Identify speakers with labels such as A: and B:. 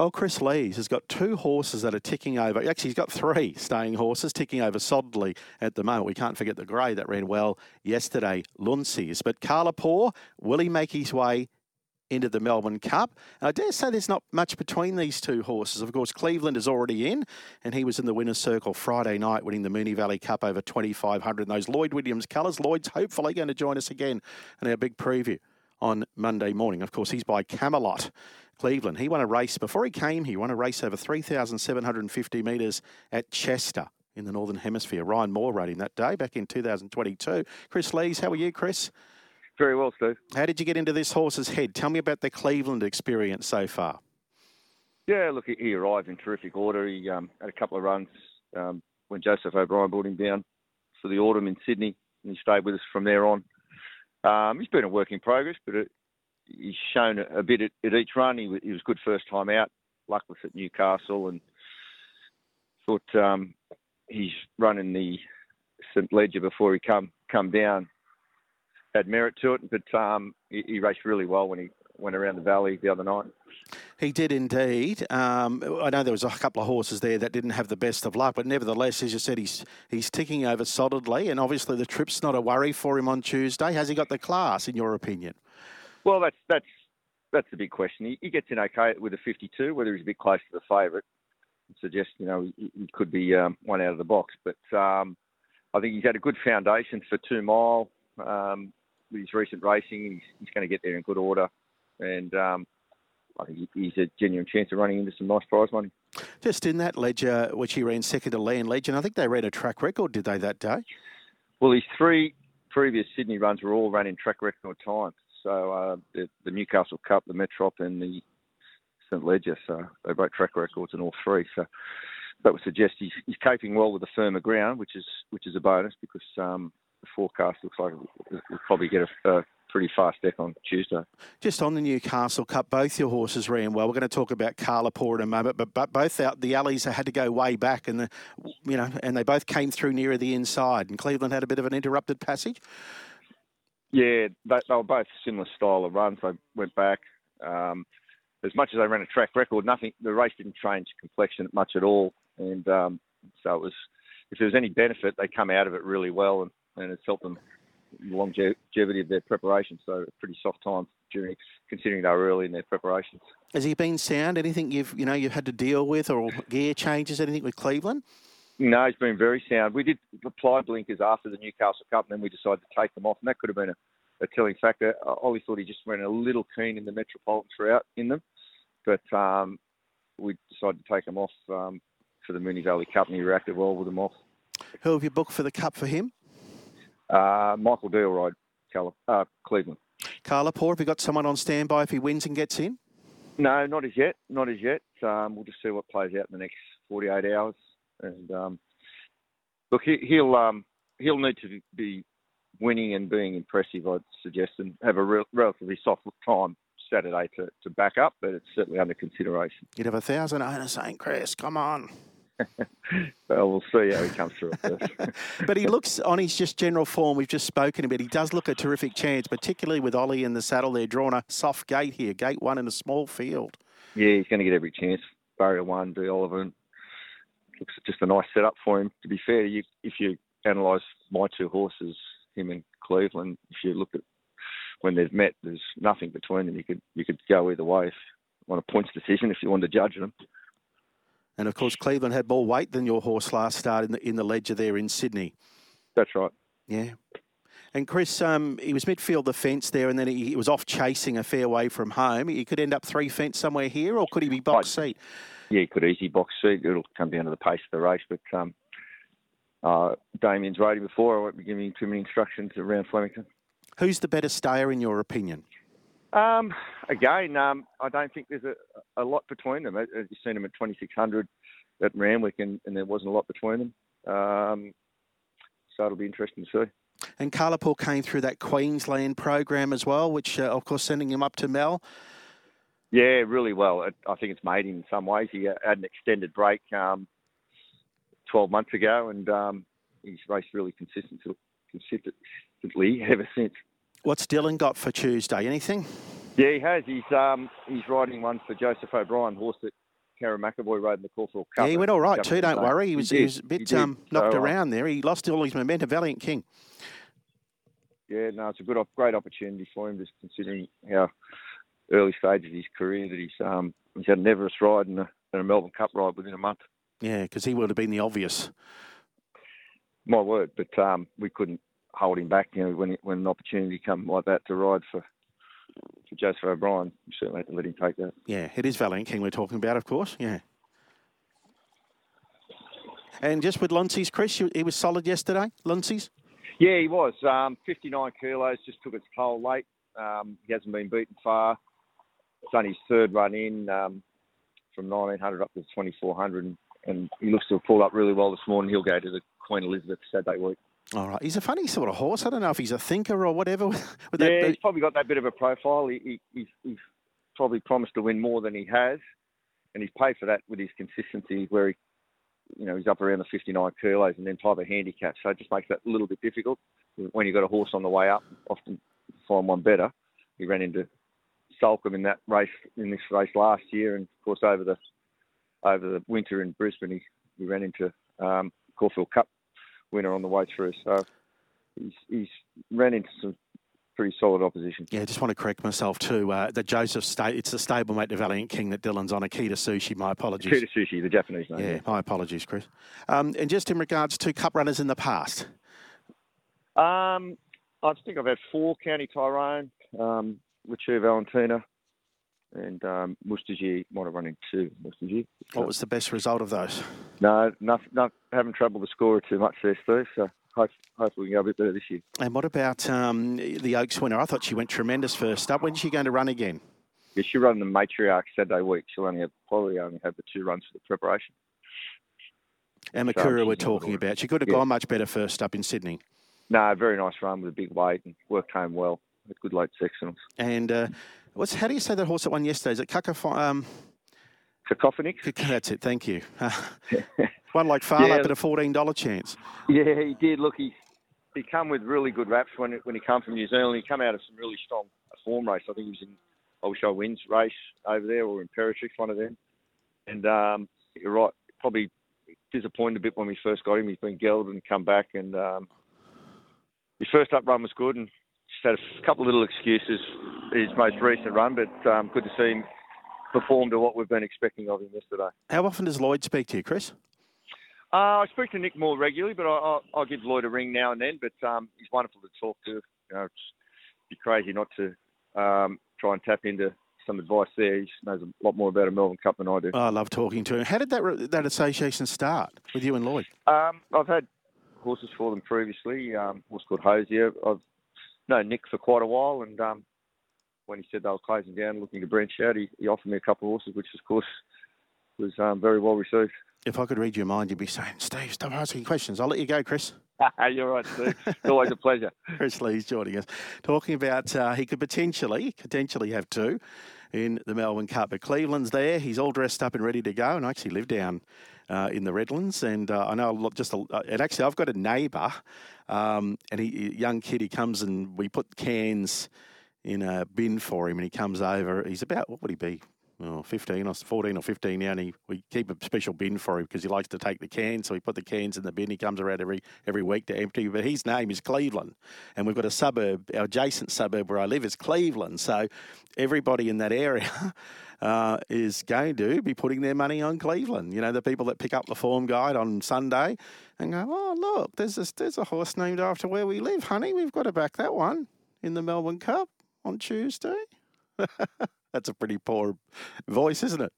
A: Well, Kris Lees has got two horses that are ticking over. Actually, he's got three staying horses ticking over solidly at the moment. We can't forget the grey that ran well yesterday, Luncies. But Kalapour, will he make his way into the Melbourne Cup. And I dare say there's not much between these two horses. Of course, Cleveland is already in, and he was in the winner's circle Friday night, winning the Moonee Valley Cup over 2,500 in those Lloyd Williams colours. Lloyd's hopefully going to join us again in our big preview on Monday morning. Of course, he's by Camelot. Cleveland. He won a race before he came here. Won a race over 3,750 metres at Chester in the Northern Hemisphere. Ryan Moore rode him that day back in 2022. Kris Lees, how are you, Kris?
B: Very well, Steve.
A: How did you get into this horse's head? Tell me about the Cleveland experience so far.
B: Yeah, look, he arrived in terrific order. He um, had a couple of runs um, when Joseph O'Brien brought him down for the autumn in Sydney, and he stayed with us from there on. Um, he's been a work in progress, but it, he's shown a bit at, at each run. He, he, was good first time out, luckless at Newcastle, and thought um, he's running the St Leger before he come come down had merit to it. But um, he, he, raced really well when he went around the valley the other night.
A: He did indeed. Um, I know there was a couple of horses there that didn't have the best of luck, but nevertheless, as you said, he's he's ticking over solidly, and obviously the trip's not a worry for him on Tuesday. Has he got the class, in your opinion?
B: Well, that's that's that's the big question. He, he gets in okay with a 52. Whether he's a bit close to the favourite suggests you know he, he could be um, one out of the box, but. Um, I think he's had a good foundation for two mile. Um, with his recent racing, he's, he's going to get there in good order, and um, I think he's a genuine chance of running into some nice prize money.
A: Just in that Leger, which he ran second to Land Legend, I think they ran a track record, did they, that day?
B: Well, his three previous Sydney runs were all run in track record times. So uh, the, the, Newcastle Cup, the Metrop, and the St Leger. So they broke track records in all three. So that would suggest he's, he's coping well with the firmer ground, which is which is a bonus because um, the forecast looks like we'll probably get a, a pretty fast deck on Tuesday.
A: Just on the Newcastle Cup, both your horses ran well. We're going to talk about Kalapour in a moment, but, but both out the alleys had to go way back, and the, you know, and they both came through nearer the inside. And Cleveland had a bit of an interrupted passage.
B: Yeah, they, they were both similar style of runs. They went back. Um, as much as they ran a track record, nothing. The race didn't change complexion much at all, and um, so it was. If there was any benefit, they come out of it really well, and and it's helped them the longevity of their preparation. So pretty soft time during considering they were early in their preparations.
A: Has he been sound? Anything you've you know you've had to deal with or gear changes? Anything with Cleveland?
B: No, he's been very sound. We did apply blinkers after the Newcastle Cup, and then we decided to take them off, and that could have been a, a telling factor. I always thought he just went a little keen in the Metropolitan throughout in them, but um, we decided to take them off um, for the Moonee Valley Cup, and he reacted well with them off.
A: Who have you booked for the Cup for him?
B: Uh, Michael Dee'll ride uh, Cleveland.
A: Kalapour, have you got someone on standby if he wins and gets in?
B: No, not as yet. Not as yet. Um, we'll just see what plays out in the next 48 hours. And um, look, he, will um, he'll need to be winning and being impressive, I'd suggest, and have a re- relatively soft time Saturday to, to back up, but it's certainly under consideration.
A: You'd have a thousand owners saying, Kris, come on.
B: well, we'll see how he comes through
A: but he looks on his just general form. We've just spoken about. He does look a terrific chance, particularly with Ollie in the saddle. They're drawn a soft gate here, gate one in a small field.
B: Yeah, he's going to get every chance. Barrier one, D. Oliver. Looks just a nice setup for him. To be fair, you, if you analyse my two horses, him and Cleveland, if you look at when they've met, there's nothing between them. You could you could go either way if, on a points decision if you want to judge them.
A: And of course, Cleveland had more weight than your horse last start in the in the Leger there in Sydney.
B: That's right.
A: Yeah. And Kris, um, he was midfield the fence there, and then he, he, was off chasing a fair way from home. He could end up three fence somewhere here, or could he be box seat?
B: Yeah, he could easy box seat. It'll come down to the pace of the race, but um, uh, Damian's riding before. I won't be giving him too many instructions around Flemington.
A: Who's the better stayer in your opinion?
B: Um, again, um, I don't think there's a, a lot between them. You've seen them at 2600 at Randwick, and, and, there wasn't a lot between them. Um, so it'll be interesting to see.
A: And Carla came through that Queensland program as well, which, uh, of course, sending him up to Mel.
B: Yeah, really well. I think it's made him in some ways. He had an extended break um, 12 months ago, and um, he's raced really consistently, consistently ever since.
A: What's Dylan got for Tuesday? Anything?
B: Yeah, he has. He's um, he's riding one for Joseph O'Brien, horse that Kerrin McEvoy rode in the Caulfield Cup.
A: Yeah, he went all right too. Don't worry. He was, he,
B: he
A: was a bit um, knocked
B: So, uh,
A: around there. He lost all his momentum. Valiant King.
B: Yeah, no, it's a good, great opportunity for him, just considering how early stage of his career that he's um, he's had an Everest ride and a, and a Melbourne Cup ride within a month.
A: Yeah, because he would have been the obvious.
B: My word, but um, we couldn't hold him back. You know, when when an opportunity come like that to ride for for Joseph O'Brien, we certainly had to let him take that.
A: Yeah, it is Valiant King we're talking about, of course. Yeah. And just with Luncies, Kris, he was solid yesterday. Luncies.
B: Yeah, he was. Um, 59 kilos, just took its toll late. Um, he hasn't been beaten far. It's only his third run in um, from 1900 up to 2400, and, and he looks to have pulled up really well this morning. He'll go to the Queen Elizabeth Saturday week.
A: All right. He's a funny sort of horse. I don't know if he's a thinker or whatever. With
B: yeah,
A: that,
B: he's probably got that bit of a profile. He, he, he's, he's probably promised to win more than he has, and he's paid for that with his consistency, where he, you know, he's up around the 59 kilos and then type of handicap. So it just makes that a little bit difficult when you've got a horse on the way up. Often find one better. He ran into Salcombe in that race in this race last year, and of course over the over the winter in Brisbane, he, he ran into um, Caulfield Cup winner on the way through. So he's, he's ran into some pretty solid opposition.
A: Yeah, I just want to correct myself too. Uh, that Joseph sta- it's the stablemate to Valiant King that Dylan's on. Okita Soushi. My apologies.
B: Kuta Sushi, the Japanese name.
A: Yeah, my apologies, Kris. Um, and just in regards to cup runners in the past,
B: Um, I think I've had four County Tyrone, um, Richard Valentina, and um, Mustajeer might have run in two. Mustajeer.
A: what was the best result of those?
B: No, not, not having trouble to score too much there, Steve. So hope, hopefully we can go a bit better this year.
A: And what about um, the Oaks winner? I thought she went tremendous first up. When's she going to run again?
B: Yeah, she run the matriarch Saturday week. She'll only have probably only have the two runs for the preparation.
A: And
B: So
A: Makura we're talking about. She could have
B: Yeah.
A: gone much better first up in Sydney.
B: No, very nice run with a big weight and worked home well. Good late sectionals.
A: And uh, what's how do you say that horse that won yesterday? Is it Kakafo? Um,
B: Cacophonics.
A: that's it. Thank you. One like Farlow,
B: Yeah.
A: at a fourteen dollar chance.
B: Yeah, he did. Look, he he come with really good raps when when he come from New Zealand. He come out of some really strong form race. I think he was in I Wish I Wins race over there or in Peritrix, one of them. And um, you're right, probably disappointed a bit when we first got him. He's been gelded and come back, and um, his first up run was good, and had a couple of little excuses his most recent run, but um, good to see him perform to what we've been expecting of him yesterday.
A: How often does Lloyd speak to you, Kris?
B: Uh, I speak to Nick more regularly, but I, I, I'll give Lloyd a ring now and then. But um, he's wonderful to talk to. You know, it's be crazy not to um, try and tap into some advice there. He knows a lot more about a Melbourne Cup than I do.
A: Oh, I love talking to him. How did that re- that association start with you and Lloyd?
B: Um, I've had horses for them previously. Um, horse called Hosier. I've known Nick for quite a while, and um, when he said they were closing down, looking to branch out, he, he offered me a couple of horses, which of course was um, very well received.
A: If I could read your mind, you'd be saying, Steve, stop asking questions. I'll let you go, Kris.
B: You're right, Steve. It's always a pleasure.
A: Kris Lees joining us, talking about uh, he could potentially potentially have two in the Melbourne Cup. But Cleveland's there; he's all dressed up and ready to go. And I actually live down uh, in the Redlands, and uh, I know a lot. Just a, uh, and actually, I've got a neighbour, um, and he, young kid. He comes and we put cans in a bin for him, and he comes over. He's about what would he be? Oh, 15 or 14 or 15 now, and he, we keep a special bin for him because he likes to take the cans. So we put the cans in the bin. He comes around every every week to empty. But his name is Cleveland, and we've got a suburb, our adjacent suburb where I live is Cleveland. So everybody in that area uh, is going to be putting their money on Cleveland. You know, the people that pick up the form guide on Sunday and go, oh look, there's there's a horse named after where we live, honey. We've got to back that one in the Melbourne Cup on Tuesday. That's a pretty poor voice, isn't it?